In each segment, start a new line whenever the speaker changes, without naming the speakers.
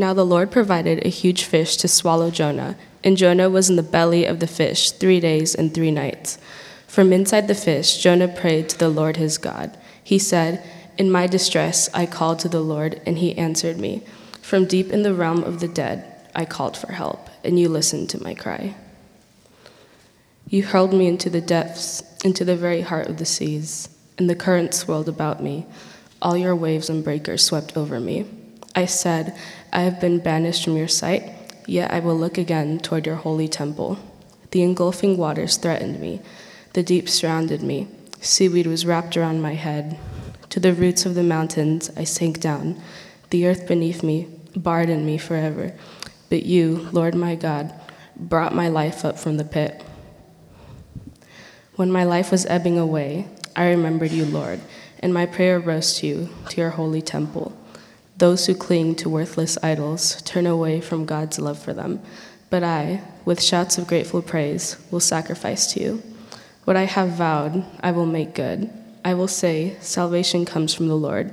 Now the Lord provided a huge fish to swallow Jonah, and Jonah was in the belly of the fish three days and three nights. From inside the fish, Jonah prayed to the Lord his God. He said, In my distress I called to the Lord, and he answered me. From deep in the realm of the dead I called for help, and you listened to my cry. You hurled me into the depths, into the very heart of the seas, and the currents swirled about me. All your waves and breakers swept over me. I said, I have been banished from your sight, yet I will look again toward your holy temple. The engulfing waters threatened me, the deep surrounded me, seaweed was wrapped around my head. To the roots of the mountains I sank down, the earth beneath me barred in me forever. But you, Lord my God, brought my life up from the pit. When my life was ebbing away, I remembered you, Lord, and my prayer rose to you, to your holy temple. Those who cling to worthless idols turn away from God's love for them. But I, with shouts of grateful praise, will sacrifice to you. What I have vowed, I will make good. I will say, Salvation comes from the Lord.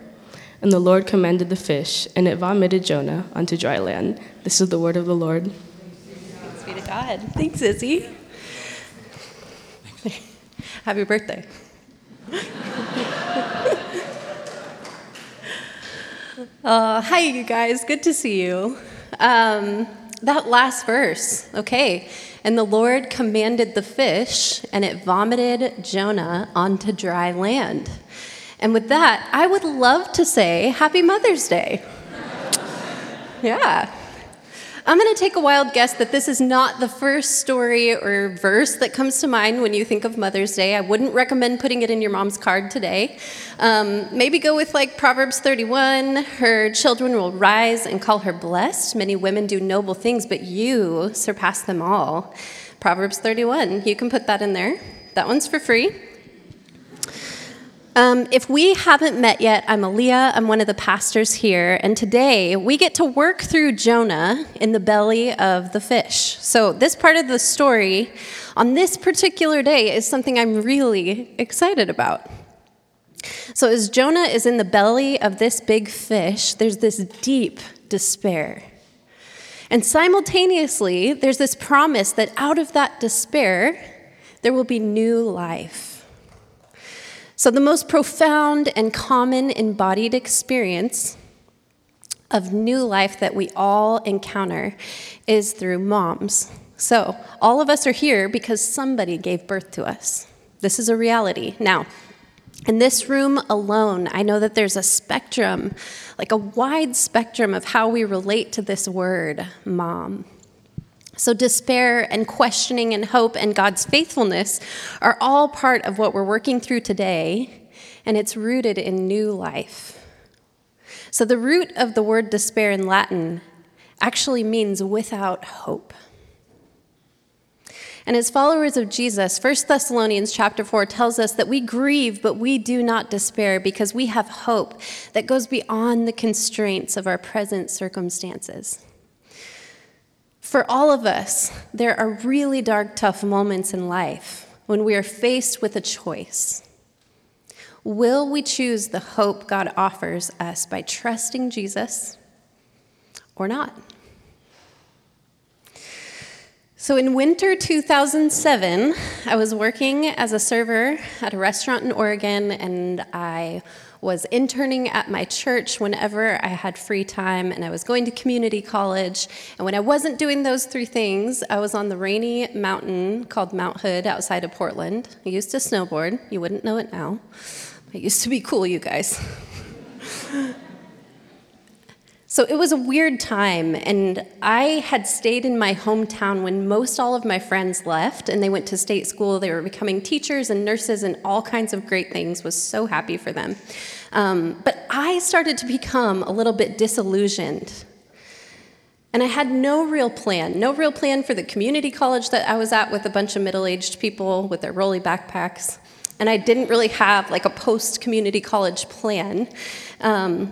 And the Lord commanded the fish, and it vomited Jonah onto dry land. This is the word of the Lord.
Thanks be to God. Thanks, Izzy. Happy birthday. Uh, hi, you guys. Good to see you. Um, that last verse, okay. And the Lord commanded the fish, and it vomited Jonah onto dry land. And with that, I would love to say Happy Mother's Day. Yeah. I'm going to take a wild guess that this is not the first story or verse that comes to mind when you think of Mother's Day. I wouldn't recommend putting it in your mom's card today. Um, maybe go with like Proverbs 31 Her children will rise and call her blessed. Many women do noble things, but you surpass them all. Proverbs 31, you can put that in there. That one's for free. Um, if we haven't met yet, I'm Aaliyah. I'm one of the pastors here. And today we get to work through Jonah in the belly of the fish. So, this part of the story on this particular day is something I'm really excited about. So, as Jonah is in the belly of this big fish, there's this deep despair. And simultaneously, there's this promise that out of that despair, there will be new life. So, the most profound and common embodied experience of new life that we all encounter is through moms. So, all of us are here because somebody gave birth to us. This is a reality. Now, in this room alone, I know that there's a spectrum, like a wide spectrum of how we relate to this word, mom. So, despair and questioning and hope and God's faithfulness are all part of what we're working through today, and it's rooted in new life. So, the root of the word despair in Latin actually means without hope. And as followers of Jesus, 1 Thessalonians chapter 4 tells us that we grieve, but we do not despair because we have hope that goes beyond the constraints of our present circumstances. For all of us, there are really dark, tough moments in life when we are faced with a choice. Will we choose the hope God offers us by trusting Jesus or not? So, in winter 2007, I was working as a server at a restaurant in Oregon, and I was interning at my church whenever I had free time, and I was going to community college. And when I wasn't doing those three things, I was on the rainy mountain called Mount Hood outside of Portland. I used to snowboard. You wouldn't know it now. It used to be cool, you guys. So it was a weird time, and I had stayed in my hometown when most all of my friends left and they went to state school. They were becoming teachers and nurses and all kinds of great things. Was so happy for them. Um, but I started to become a little bit disillusioned. And I had no real plan, no real plan for the community college that I was at with a bunch of middle aged people with their rolly backpacks. And I didn't really have like a post community college plan. Um,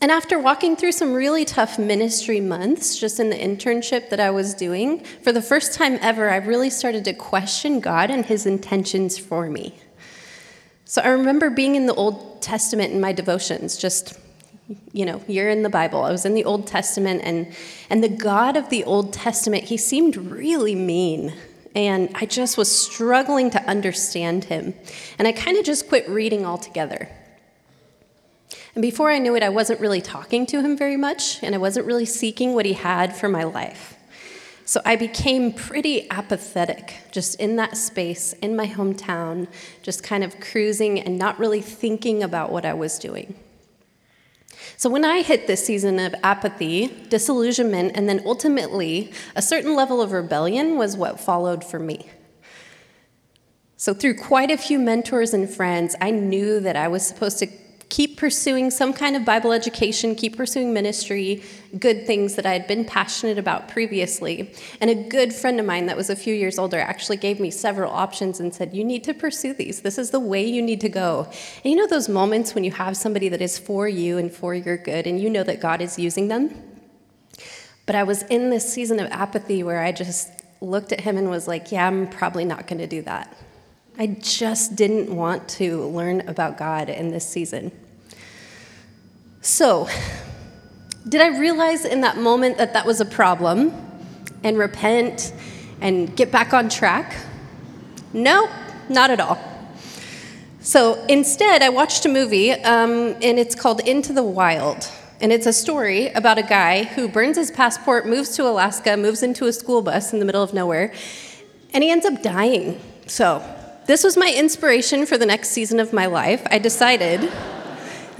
and after walking through some really tough ministry months, just in the internship that I was doing, for the first time ever, I really started to question God and his intentions for me. So I remember being in the Old Testament in my devotions, just you know, you're in the Bible. I was in the Old Testament, and, and the God of the Old Testament, he seemed really mean. And I just was struggling to understand him. And I kind of just quit reading altogether. And before I knew it, I wasn't really talking to him very much, and I wasn't really seeking what he had for my life. So I became pretty apathetic just in that space, in my hometown, just kind of cruising and not really thinking about what I was doing. So when I hit this season of apathy, disillusionment, and then ultimately a certain level of rebellion was what followed for me. So, through quite a few mentors and friends, I knew that I was supposed to keep pursuing some kind of Bible education, keep pursuing ministry, good things that I had been passionate about previously. And a good friend of mine that was a few years older actually gave me several options and said, You need to pursue these. This is the way you need to go. And you know those moments when you have somebody that is for you and for your good, and you know that God is using them? But I was in this season of apathy where I just looked at him and was like, Yeah, I'm probably not going to do that. I just didn't want to learn about God in this season. So, did I realize in that moment that that was a problem and repent and get back on track? No, not at all. So instead, I watched a movie, um, and it's called Into the Wild. And it's a story about a guy who burns his passport, moves to Alaska, moves into a school bus in the middle of nowhere, and he ends up dying. So this was my inspiration for the next season of my life. I decided,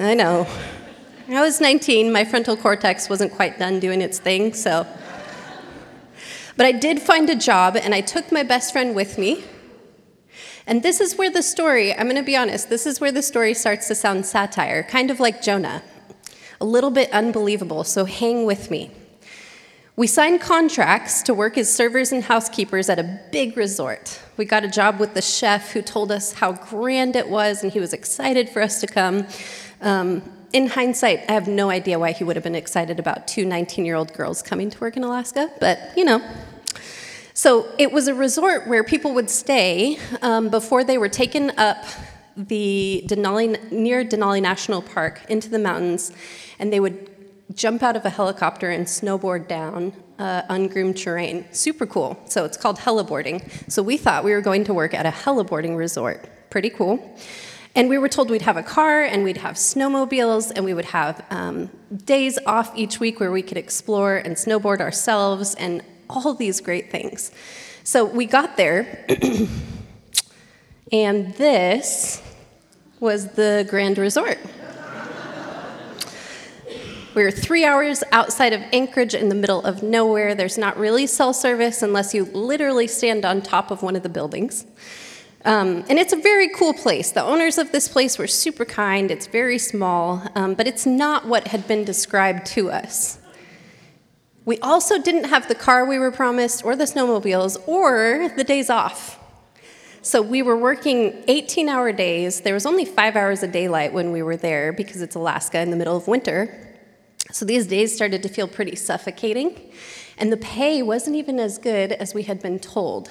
I know, I was 19, my frontal cortex wasn't quite done doing its thing, so. But I did find a job, and I took my best friend with me. And this is where the story, I'm gonna be honest, this is where the story starts to sound satire, kind of like Jonah. A little bit unbelievable, so hang with me. We signed contracts to work as servers and housekeepers at a big resort. We got a job with the chef who told us how grand it was and he was excited for us to come. Um, in hindsight, I have no idea why he would have been excited about two 19 year old girls coming to work in Alaska, but you know. So it was a resort where people would stay um, before they were taken up the Denali, near Denali National Park into the mountains, and they would jump out of a helicopter and snowboard down uh, ungroomed terrain. Super cool. So it's called heliboarding. So we thought we were going to work at a heliboarding resort. Pretty cool. And we were told we'd have a car and we'd have snowmobiles and we would have um, days off each week where we could explore and snowboard ourselves and all these great things. So we got there, and this was the Grand Resort. We are three hours outside of Anchorage in the middle of nowhere. There's not really cell service unless you literally stand on top of one of the buildings. Um, and it's a very cool place. The owners of this place were super kind. It's very small, um, but it's not what had been described to us. We also didn't have the car we were promised, or the snowmobiles, or the days off. So we were working 18 hour days. There was only five hours of daylight when we were there because it's Alaska in the middle of winter. So these days started to feel pretty suffocating, and the pay wasn't even as good as we had been told.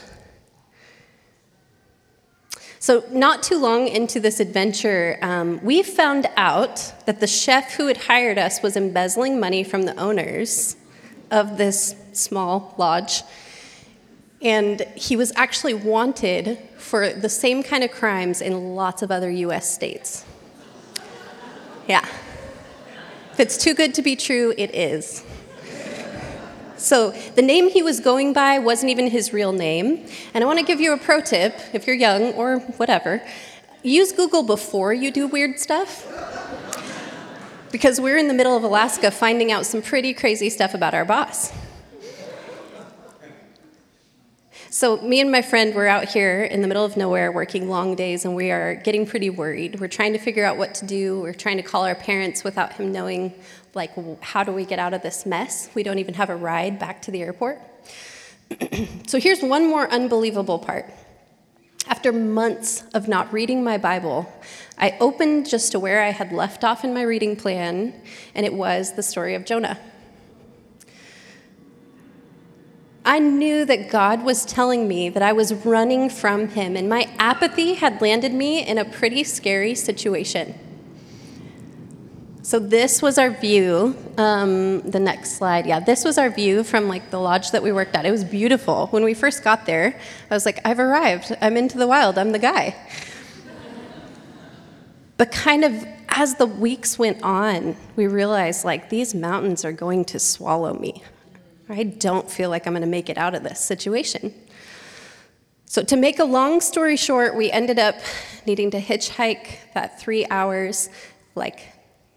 So, not too long into this adventure, um, we found out that the chef who had hired us was embezzling money from the owners of this small lodge. And he was actually wanted for the same kind of crimes in lots of other US states. Yeah. If it's too good to be true, it is. So the name he was going by wasn't even his real name. And I want to give you a pro tip if you're young or whatever use Google before you do weird stuff. Because we're in the middle of Alaska finding out some pretty crazy stuff about our boss. So, me and my friend were out here in the middle of nowhere working long days, and we are getting pretty worried. We're trying to figure out what to do. We're trying to call our parents without him knowing, like, how do we get out of this mess? We don't even have a ride back to the airport. so, here's one more unbelievable part. After months of not reading my Bible, I opened just to where I had left off in my reading plan, and it was the story of Jonah. I knew that God was telling me that I was running from Him, and my apathy had landed me in a pretty scary situation. So this was our view. Um, the next slide, yeah, this was our view from like the lodge that we worked at. It was beautiful. When we first got there, I was like, I've arrived. I'm into the wild. I'm the guy. but kind of as the weeks went on, we realized like these mountains are going to swallow me. I don't feel like I'm going to make it out of this situation. So, to make a long story short, we ended up needing to hitchhike that three hours, like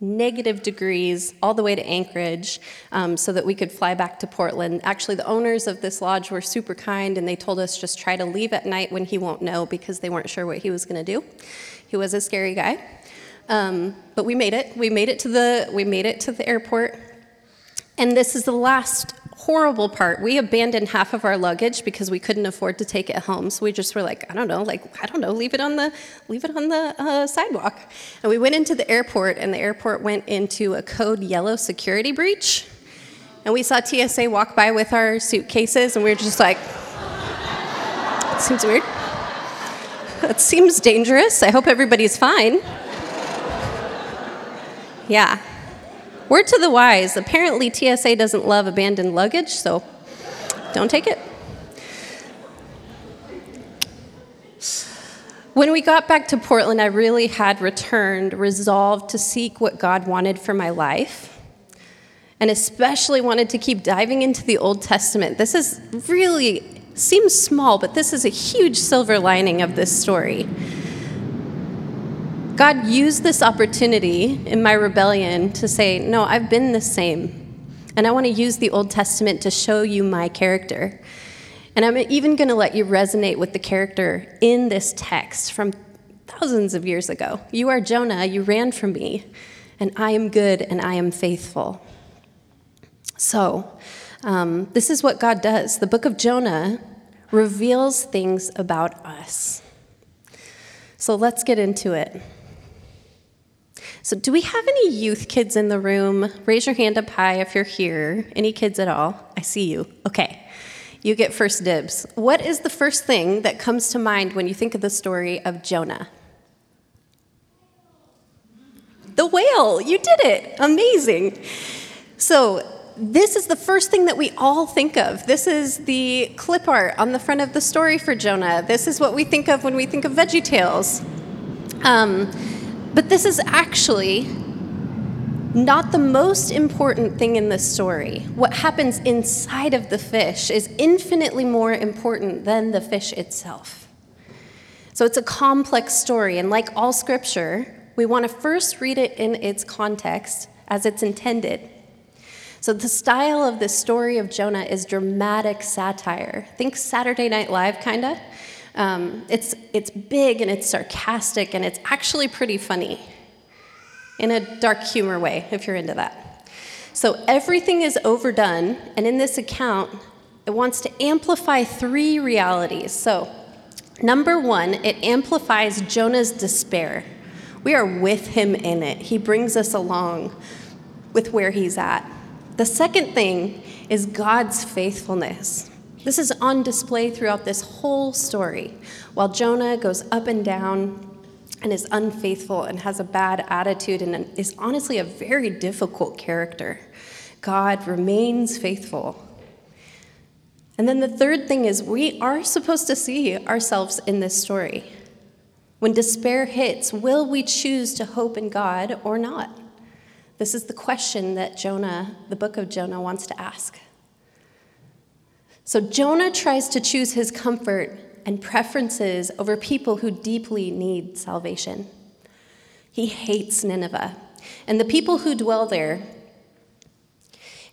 negative degrees, all the way to Anchorage um, so that we could fly back to Portland. Actually, the owners of this lodge were super kind and they told us just try to leave at night when he won't know because they weren't sure what he was going to do. He was a scary guy. Um, but we made it. We made it to the we made it to the airport. And this is the last horrible part. We abandoned half of our luggage because we couldn't afford to take it home. So we just were like, I don't know, like I don't know, leave it on the leave it on the uh, sidewalk. And we went into the airport, and the airport went into a code yellow security breach. And we saw TSA walk by with our suitcases, and we were just like, it seems weird. It seems dangerous. I hope everybody's fine. Yeah. Word to the wise apparently, TSA doesn't love abandoned luggage, so don't take it. When we got back to Portland, I really had returned, resolved to seek what God wanted for my life, and especially wanted to keep diving into the Old Testament. This is really seems small, but this is a huge silver lining of this story. God used this opportunity in my rebellion to say, No, I've been the same. And I want to use the Old Testament to show you my character. And I'm even going to let you resonate with the character in this text from thousands of years ago. You are Jonah, you ran from me, and I am good and I am faithful. So, um, this is what God does. The book of Jonah reveals things about us. So, let's get into it. So, do we have any youth kids in the room? Raise your hand up high if you're here. Any kids at all? I see you. Okay. You get first dibs. What is the first thing that comes to mind when you think of the story of Jonah? The whale. You did it. Amazing. So, this is the first thing that we all think of. This is the clip art on the front of the story for Jonah. This is what we think of when we think of Veggie Tales. Um, but this is actually not the most important thing in this story. What happens inside of the fish is infinitely more important than the fish itself. So it's a complex story, and like all scripture, we want to first read it in its context as it's intended. So the style of the story of Jonah is dramatic satire. Think Saturday Night Live, kind of. Um, it's, it's big and it's sarcastic and it's actually pretty funny in a dark humor way, if you're into that. So everything is overdone, and in this account, it wants to amplify three realities. So, number one, it amplifies Jonah's despair. We are with him in it, he brings us along with where he's at. The second thing is God's faithfulness. This is on display throughout this whole story. While Jonah goes up and down and is unfaithful and has a bad attitude and is honestly a very difficult character, God remains faithful. And then the third thing is we are supposed to see ourselves in this story. When despair hits, will we choose to hope in God or not? This is the question that Jonah, the book of Jonah, wants to ask. So Jonah tries to choose his comfort and preferences over people who deeply need salvation. He hates Nineveh and the people who dwell there.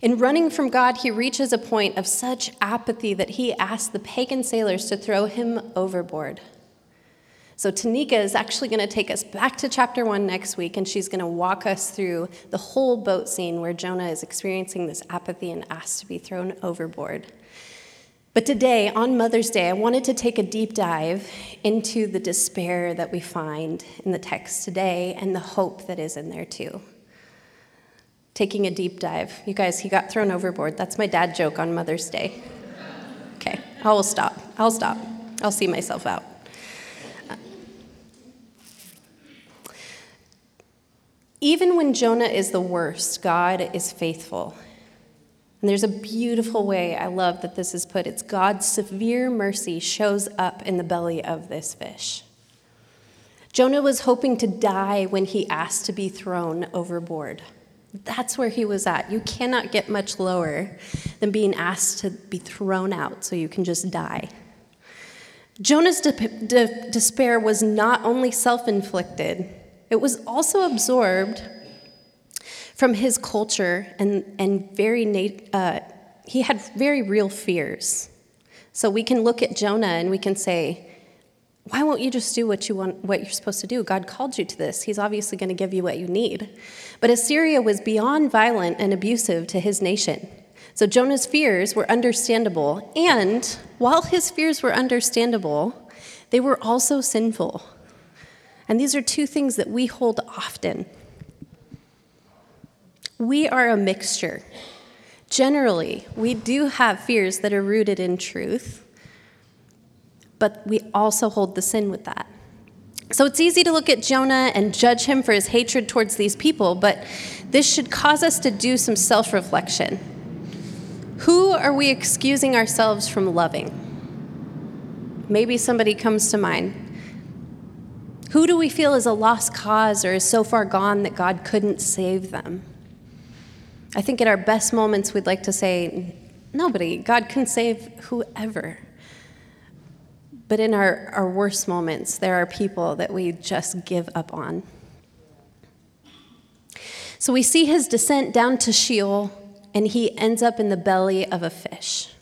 In running from God, he reaches a point of such apathy that he asks the pagan sailors to throw him overboard. So, Tanika is actually going to take us back to chapter one next week, and she's going to walk us through the whole boat scene where Jonah is experiencing this apathy and asked to be thrown overboard. But today, on Mother's Day, I wanted to take a deep dive into the despair that we find in the text today and the hope that is in there too. Taking a deep dive. You guys, he got thrown overboard. That's my dad joke on Mother's Day. Okay, I will stop. I'll stop. I'll see myself out. Even when Jonah is the worst, God is faithful. And there's a beautiful way I love that this is put. It's God's severe mercy shows up in the belly of this fish. Jonah was hoping to die when he asked to be thrown overboard. That's where he was at. You cannot get much lower than being asked to be thrown out so you can just die. Jonah's de- de- despair was not only self inflicted, it was also absorbed from his culture and, and very, nat- uh, he had very real fears. So we can look at Jonah and we can say, why won't you just do what you want what you're supposed to do? God called you to this. He's obviously going to give you what you need. But assyria was beyond violent and abusive to his nation. So jonah's fears were understandable and while his fears were understandable they were also sinful. And these are two things that we hold often we are a mixture generally we do have fears that are rooted in truth but we also hold the sin with that. So it's easy to look at Jonah and judge him for his hatred towards these people, but this should cause us to do some self reflection. Who are we excusing ourselves from loving? Maybe somebody comes to mind. Who do we feel is a lost cause or is so far gone that God couldn't save them? I think in our best moments, we'd like to say, Nobody. God can save whoever. But in our, our worst moments, there are people that we just give up on. So we see his descent down to Sheol, and he ends up in the belly of a fish.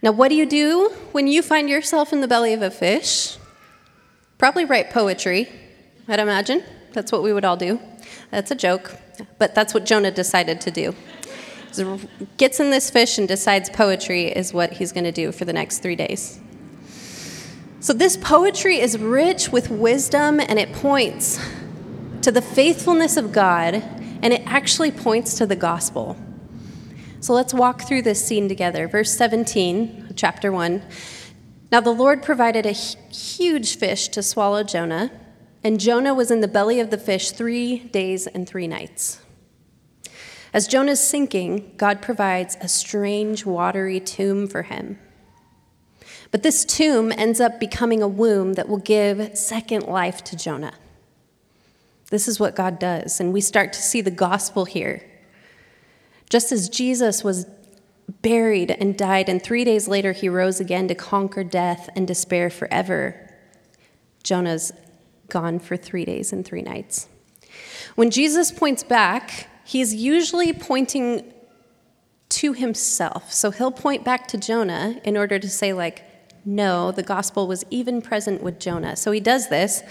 Now, what do you do when you find yourself in the belly of a fish? Probably write poetry, I'd imagine. That's what we would all do. That's a joke, but that's what Jonah decided to do. Gets in this fish and decides poetry is what he's going to do for the next three days. So, this poetry is rich with wisdom and it points to the faithfulness of God and it actually points to the gospel. So, let's walk through this scene together. Verse 17, chapter 1. Now, the Lord provided a huge fish to swallow Jonah, and Jonah was in the belly of the fish three days and three nights. As Jonah's sinking, God provides a strange, watery tomb for him. But this tomb ends up becoming a womb that will give second life to Jonah. This is what God does, and we start to see the gospel here. Just as Jesus was buried and died, and three days later he rose again to conquer death and despair forever, Jonah's gone for three days and three nights. When Jesus points back, he's usually pointing to himself. So he'll point back to Jonah in order to say, like, no, the gospel was even present with Jonah. So he does this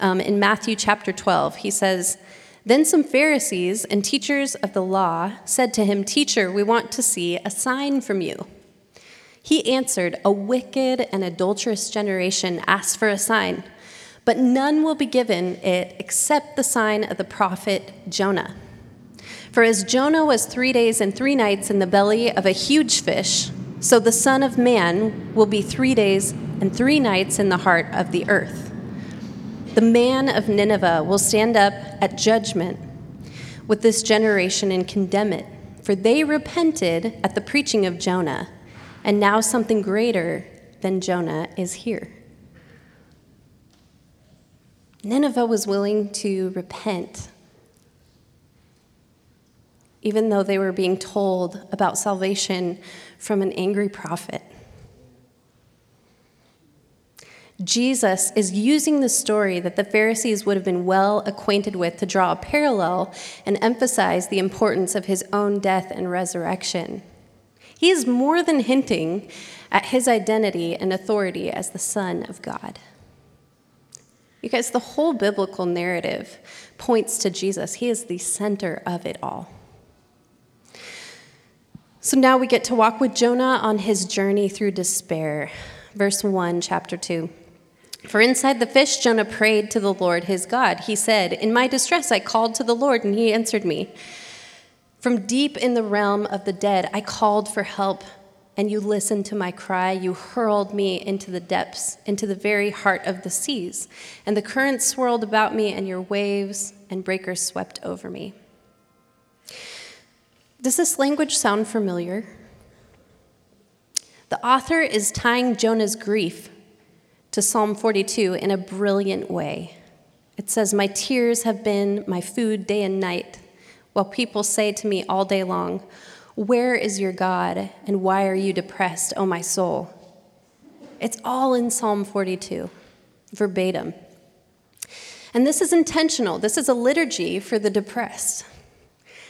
um, in Matthew chapter 12. He says, Then some Pharisees and teachers of the law said to him, Teacher, we want to see a sign from you. He answered, A wicked and adulterous generation asks for a sign, but none will be given it except the sign of the prophet Jonah. For as Jonah was three days and three nights in the belly of a huge fish, so the Son of Man will be three days and three nights in the heart of the earth. The man of Nineveh will stand up at judgment with this generation and condemn it, for they repented at the preaching of Jonah, and now something greater than Jonah is here. Nineveh was willing to repent even though they were being told about salvation from an angry prophet. Jesus is using the story that the Pharisees would have been well acquainted with to draw a parallel and emphasize the importance of his own death and resurrection. He is more than hinting at his identity and authority as the Son of God. You guys, the whole biblical narrative points to Jesus. He is the center of it all. So now we get to walk with Jonah on his journey through despair. Verse 1, chapter 2. For inside the fish, Jonah prayed to the Lord his God. He said, In my distress, I called to the Lord, and he answered me. From deep in the realm of the dead, I called for help, and you listened to my cry. You hurled me into the depths, into the very heart of the seas. And the currents swirled about me, and your waves and breakers swept over me. Does this language sound familiar? The author is tying Jonah's grief to Psalm 42 in a brilliant way. It says, My tears have been my food day and night, while people say to me all day long, Where is your God, and why are you depressed, O my soul? It's all in Psalm 42, verbatim. And this is intentional. This is a liturgy for the depressed.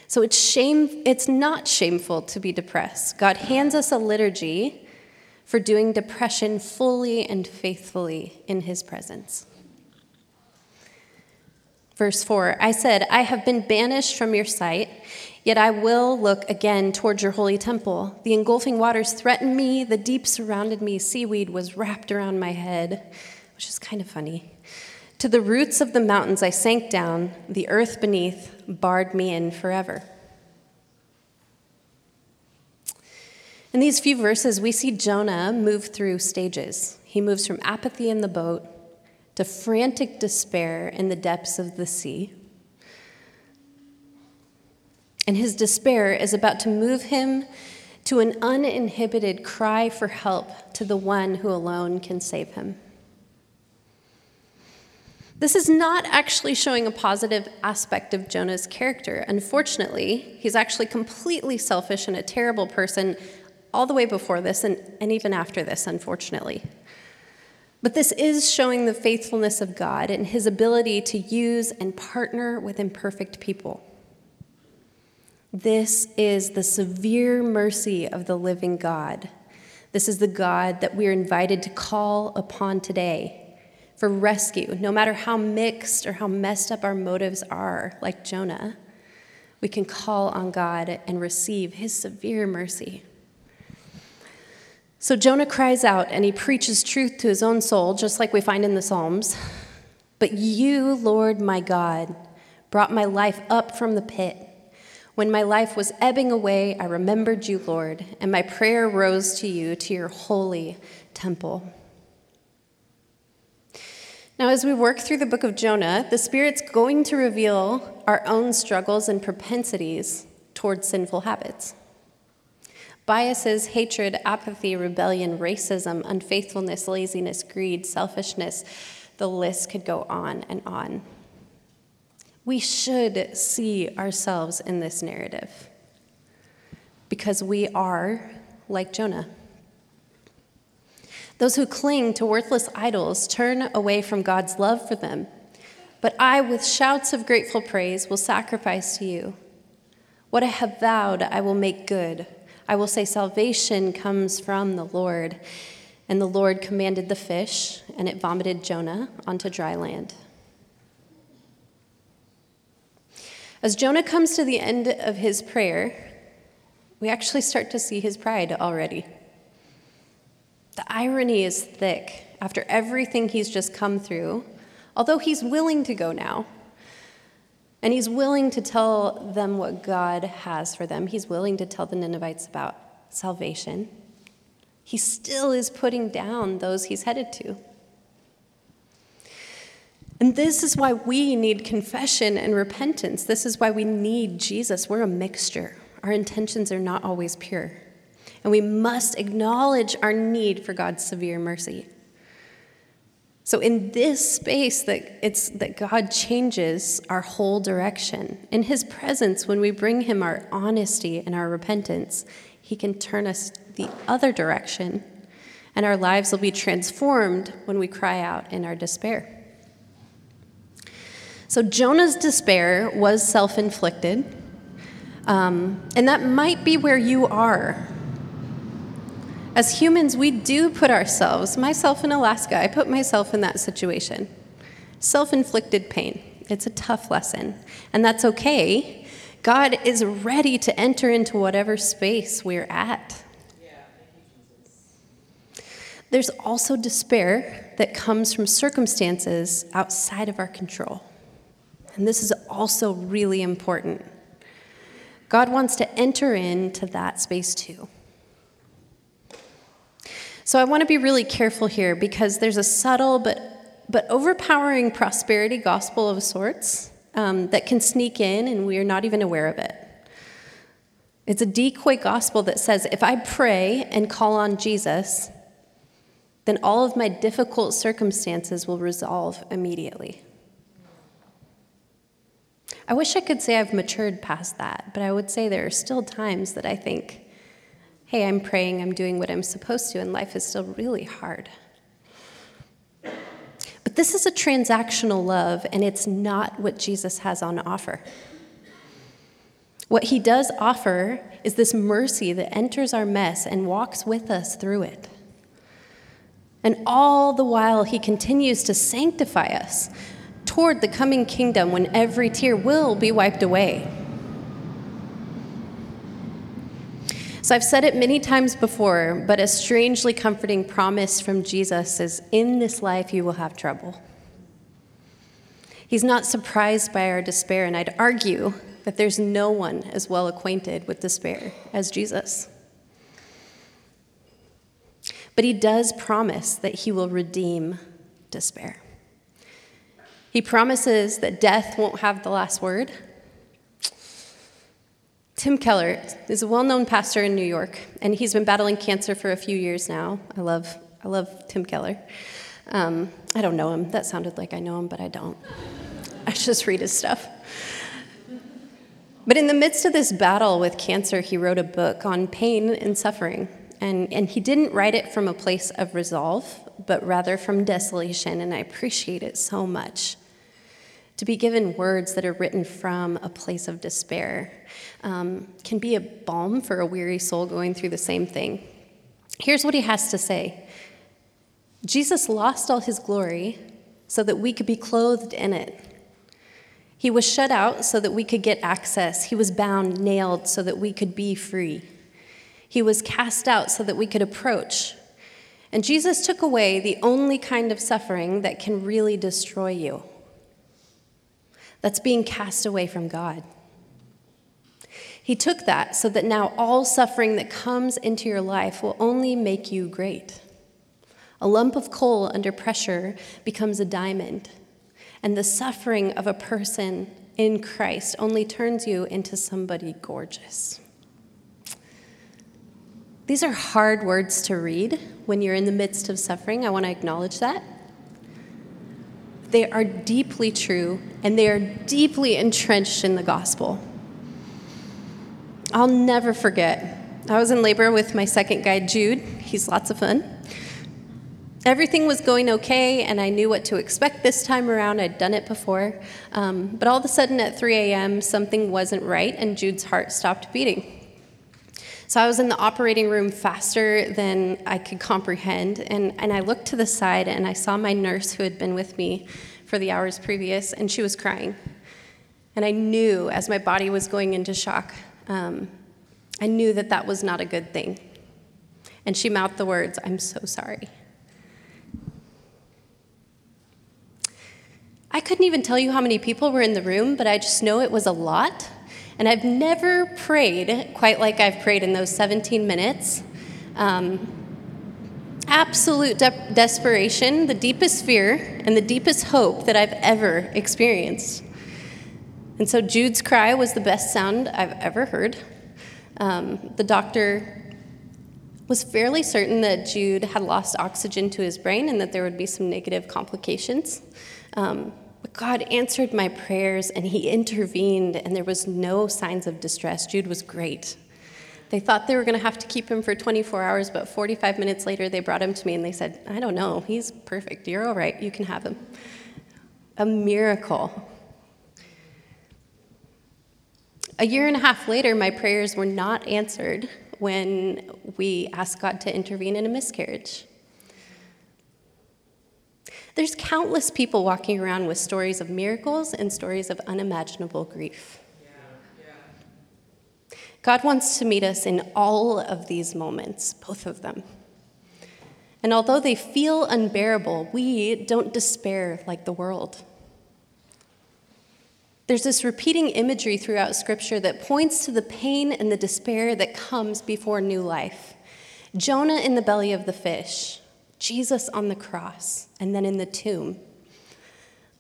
So it's shame it's not shameful to be depressed. God hands us a liturgy for doing depression fully and faithfully in his presence. Verse 4 I said, I have been banished from your sight, yet I will look again towards your holy temple. The engulfing waters threatened me, the deep surrounded me, seaweed was wrapped around my head, which is kind of funny. To the roots of the mountains I sank down, the earth beneath barred me in forever. In these few verses, we see Jonah move through stages. He moves from apathy in the boat to frantic despair in the depths of the sea. And his despair is about to move him to an uninhibited cry for help to the one who alone can save him. This is not actually showing a positive aspect of Jonah's character. Unfortunately, he's actually completely selfish and a terrible person all the way before this and, and even after this, unfortunately. But this is showing the faithfulness of God and his ability to use and partner with imperfect people. This is the severe mercy of the living God. This is the God that we are invited to call upon today for rescue, no matter how mixed or how messed up our motives are, like Jonah. We can call on God and receive his severe mercy. So Jonah cries out and he preaches truth to his own soul, just like we find in the Psalms. But you, Lord my God, brought my life up from the pit. When my life was ebbing away, I remembered you, Lord, and my prayer rose to you, to your holy temple. Now, as we work through the book of Jonah, the Spirit's going to reveal our own struggles and propensities towards sinful habits. Biases, hatred, apathy, rebellion, racism, unfaithfulness, laziness, greed, selfishness, the list could go on and on. We should see ourselves in this narrative because we are like Jonah. Those who cling to worthless idols turn away from God's love for them. But I, with shouts of grateful praise, will sacrifice to you. What I have vowed, I will make good. I will say, Salvation comes from the Lord. And the Lord commanded the fish, and it vomited Jonah onto dry land. As Jonah comes to the end of his prayer, we actually start to see his pride already. The irony is thick after everything he's just come through, although he's willing to go now. And he's willing to tell them what God has for them. He's willing to tell the Ninevites about salvation. He still is putting down those he's headed to. And this is why we need confession and repentance. This is why we need Jesus. We're a mixture, our intentions are not always pure and we must acknowledge our need for God's severe mercy. So in this space that it's that God changes our whole direction. In his presence when we bring him our honesty and our repentance, he can turn us the other direction and our lives will be transformed when we cry out in our despair. So Jonah's despair was self-inflicted. Um, and that might be where you are as humans, we do put ourselves, myself in Alaska, I put myself in that situation. Self inflicted pain. It's a tough lesson, and that's okay. God is ready to enter into whatever space we're at. There's also despair that comes from circumstances outside of our control. And this is also really important. God wants to enter into that space too. So I want to be really careful here because there's a subtle but, but overpowering prosperity gospel of sorts um, that can sneak in and we are not even aware of it. It's a decoy gospel that says if I pray and call on Jesus, then all of my difficult circumstances will resolve immediately. I wish I could say I've matured past that, but I would say there are still times that I think, hey, I'm praying, I'm doing what I'm supposed to, and life is still really hard. But this is a transactional love, and it's not what Jesus has on offer. What he does offer is this mercy that enters our mess and walks with us through it. And all the while, he continues to sanctify us toward the coming kingdom when every tear will be wiped away. So I've said it many times before, but a strangely comforting promise from Jesus is in this life you will have trouble. He's not surprised by our despair, and I'd argue that there's no one as well acquainted with despair as Jesus. But he does promise that he will redeem despair. He promises that death won't have the last word. Tim Keller is a well known pastor in New York, and he's been battling cancer for a few years now. I love, I love Tim Keller. Um, I don't know him. That sounded like I know him, but I don't. I just read his stuff. But in the midst of this battle with cancer, he wrote a book on pain and suffering. And, and he didn't write it from a place of resolve, but rather from desolation, and I appreciate it so much. To be given words that are written from a place of despair um, can be a balm for a weary soul going through the same thing. Here's what he has to say Jesus lost all his glory so that we could be clothed in it. He was shut out so that we could get access. He was bound, nailed, so that we could be free. He was cast out so that we could approach. And Jesus took away the only kind of suffering that can really destroy you that's being cast away from God. He took that so that now all suffering that comes into your life will only make you great. A lump of coal under pressure becomes a diamond, and the suffering of a person in Christ only turns you into somebody gorgeous. These are hard words to read when you're in the midst of suffering. I want to acknowledge that. They are deeply true and they are deeply entrenched in the gospel. I'll never forget. I was in labor with my second guy, Jude. He's lots of fun. Everything was going okay, and I knew what to expect this time around. I'd done it before. Um, but all of a sudden at 3 a.m., something wasn't right, and Jude's heart stopped beating. So I was in the operating room faster than I could comprehend, and, and I looked to the side and I saw my nurse who had been with me for the hours previous, and she was crying. And I knew as my body was going into shock, um, I knew that that was not a good thing. And she mouthed the words, I'm so sorry. I couldn't even tell you how many people were in the room, but I just know it was a lot. And I've never prayed quite like I've prayed in those 17 minutes. Um, absolute de- desperation, the deepest fear, and the deepest hope that I've ever experienced. And so Jude's cry was the best sound I've ever heard. Um, the doctor was fairly certain that Jude had lost oxygen to his brain and that there would be some negative complications. Um, but God answered my prayers and He intervened, and there was no signs of distress. Jude was great. They thought they were going to have to keep him for 24 hours, but 45 minutes later, they brought him to me and they said, I don't know, he's perfect. You're all right. You can have him. A miracle. A year and a half later, my prayers were not answered when we asked God to intervene in a miscarriage. There's countless people walking around with stories of miracles and stories of unimaginable grief. God wants to meet us in all of these moments, both of them. And although they feel unbearable, we don't despair like the world. There's this repeating imagery throughout Scripture that points to the pain and the despair that comes before new life. Jonah in the belly of the fish, Jesus on the cross, and then in the tomb.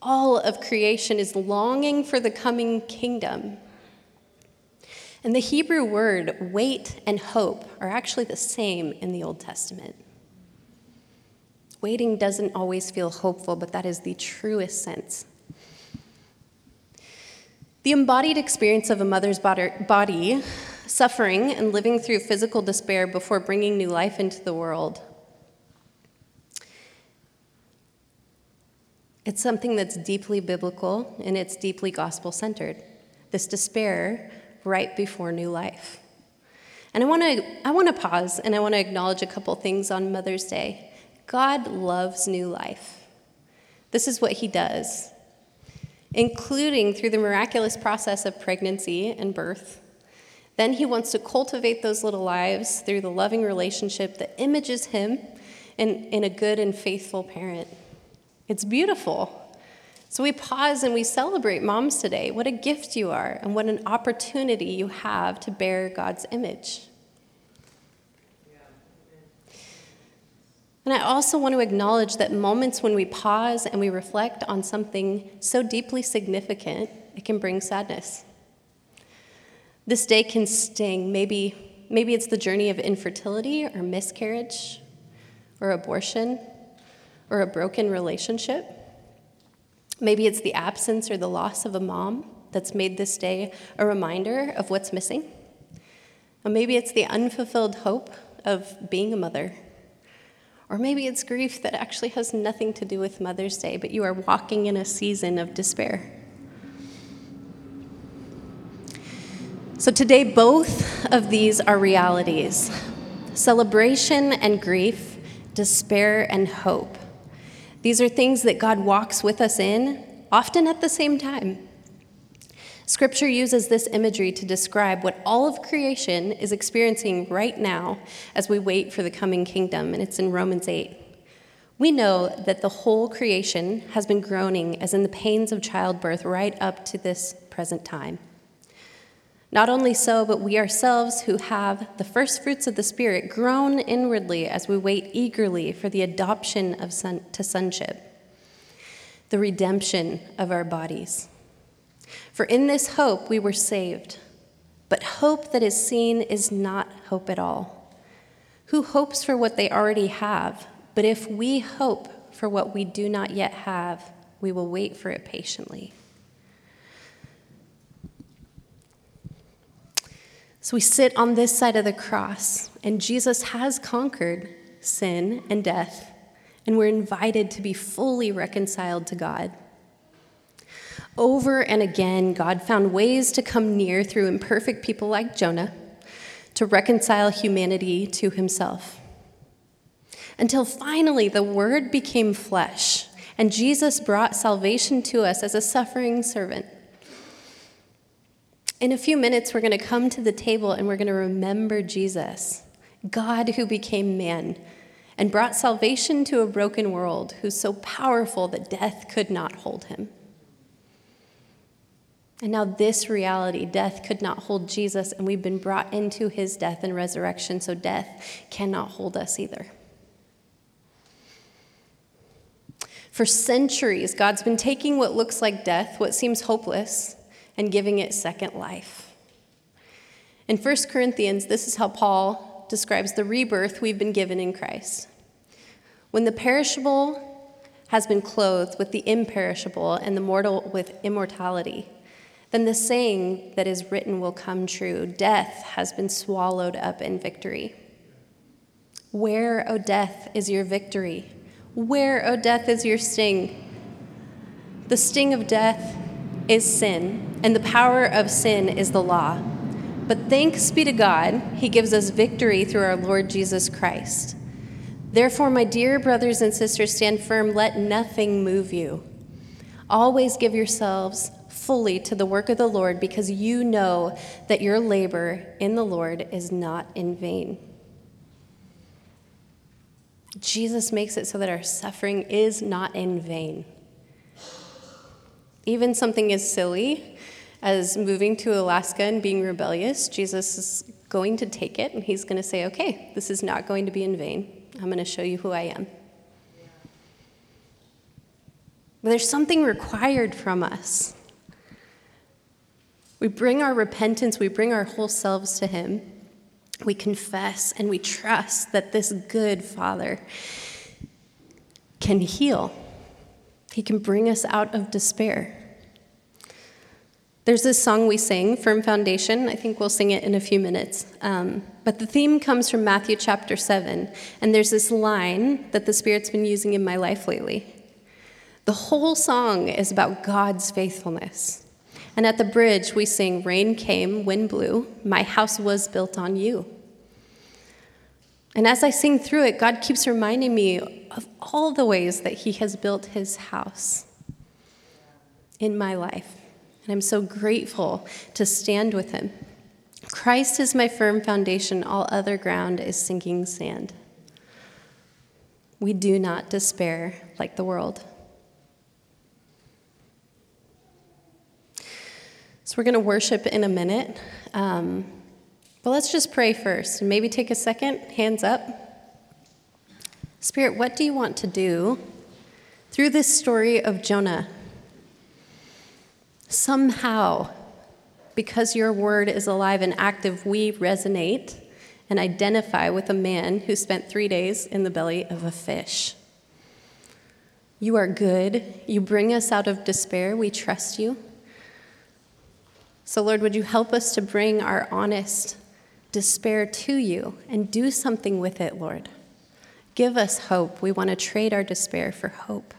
All of creation is longing for the coming kingdom. And the Hebrew word wait and hope are actually the same in the Old Testament. Waiting doesn't always feel hopeful, but that is the truest sense. The embodied experience of a mother's body, suffering and living through physical despair before bringing new life into the world. It's something that's deeply biblical and it's deeply gospel centered. This despair right before new life. And I want to I want to pause and I want to acknowledge a couple things on Mother's Day. God loves new life. This is what he does, including through the miraculous process of pregnancy and birth. Then he wants to cultivate those little lives through the loving relationship that images him in, in a good and faithful parent. It's beautiful. So we pause and we celebrate moms today. What a gift you are, and what an opportunity you have to bear God's image. And I also want to acknowledge that moments when we pause and we reflect on something so deeply significant, it can bring sadness. This day can sting. Maybe, maybe it's the journey of infertility or miscarriage or abortion or a broken relationship. Maybe it's the absence or the loss of a mom that's made this day a reminder of what's missing. Or maybe it's the unfulfilled hope of being a mother. Or maybe it's grief that actually has nothing to do with Mother's Day, but you are walking in a season of despair. So today, both of these are realities celebration and grief, despair and hope. These are things that God walks with us in, often at the same time. Scripture uses this imagery to describe what all of creation is experiencing right now as we wait for the coming kingdom, and it's in Romans 8. We know that the whole creation has been groaning as in the pains of childbirth right up to this present time. Not only so, but we ourselves who have the first fruits of the Spirit groan inwardly as we wait eagerly for the adoption of son, to sonship, the redemption of our bodies. For in this hope we were saved. But hope that is seen is not hope at all. Who hopes for what they already have? But if we hope for what we do not yet have, we will wait for it patiently. So we sit on this side of the cross, and Jesus has conquered sin and death, and we're invited to be fully reconciled to God. Over and again, God found ways to come near through imperfect people like Jonah to reconcile humanity to himself. Until finally, the Word became flesh, and Jesus brought salvation to us as a suffering servant. In a few minutes, we're going to come to the table and we're going to remember Jesus, God who became man and brought salvation to a broken world, who's so powerful that death could not hold him. And now, this reality, death could not hold Jesus, and we've been brought into his death and resurrection, so death cannot hold us either. For centuries, God's been taking what looks like death, what seems hopeless, and giving it second life. In 1 Corinthians, this is how Paul describes the rebirth we've been given in Christ. When the perishable has been clothed with the imperishable and the mortal with immortality, then the saying that is written will come true death has been swallowed up in victory. Where, O death, is your victory? Where, O death, is your sting? The sting of death is sin, and the power of sin is the law. But thanks be to God, He gives us victory through our Lord Jesus Christ. Therefore, my dear brothers and sisters, stand firm, let nothing move you. Always give yourselves fully to the work of the Lord, because you know that your labor in the Lord is not in vain. Jesus makes it so that our suffering is not in vain. Even something as silly as moving to Alaska and being rebellious, Jesus is going to take it and he's going to say, okay, this is not going to be in vain. I'm going to show you who I am. But There's something required from us. We bring our repentance, we bring our whole selves to Him. We confess and we trust that this good Father can heal. He can bring us out of despair. There's this song we sing, Firm Foundation. I think we'll sing it in a few minutes. Um, but the theme comes from Matthew chapter 7. And there's this line that the Spirit's been using in my life lately. The whole song is about God's faithfulness. And at the bridge, we sing, Rain came, wind blew, my house was built on you. And as I sing through it, God keeps reminding me of all the ways that He has built His house in my life. And I'm so grateful to stand with him. Christ is my firm foundation, all other ground is sinking sand. We do not despair like the world. So, we're going to worship in a minute. Um, but let's just pray first and maybe take a second, hands up. Spirit, what do you want to do through this story of Jonah? Somehow, because your word is alive and active, we resonate and identify with a man who spent three days in the belly of a fish. You are good. You bring us out of despair. We trust you. So, Lord, would you help us to bring our honest despair to you and do something with it, Lord? Give us hope. We want to trade our despair for hope.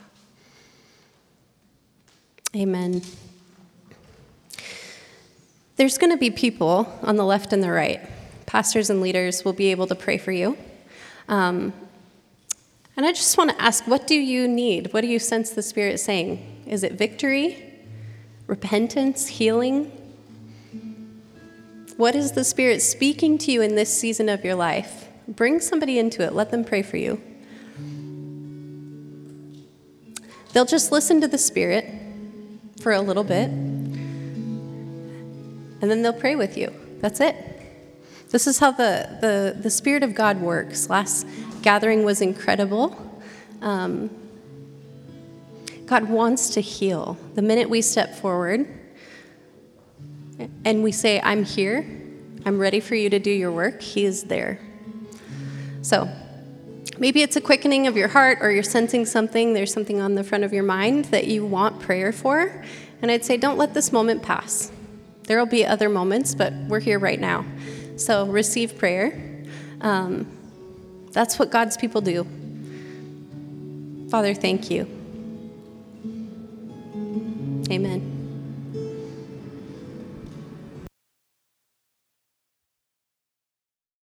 Amen. There's going to be people on the left and the right. Pastors and leaders will be able to pray for you. Um, and I just want to ask what do you need? What do you sense the Spirit saying? Is it victory, repentance, healing? What is the Spirit speaking to you in this season of your life? Bring somebody into it, let them pray for you. They'll just listen to the Spirit for a little bit and then they'll pray with you. That's it. This is how the, the, the Spirit of God works. Last gathering was incredible. Um, God wants to heal. The minute we step forward and we say, I'm here, I'm ready for you to do your work, He is there. So maybe it's a quickening of your heart or you're sensing something, there's something on the front of your mind that you want prayer for. And I'd say, don't let this moment pass. There will be other moments, but we're here right now. So receive prayer. Um, that's what God's people do. Father, thank you. Amen.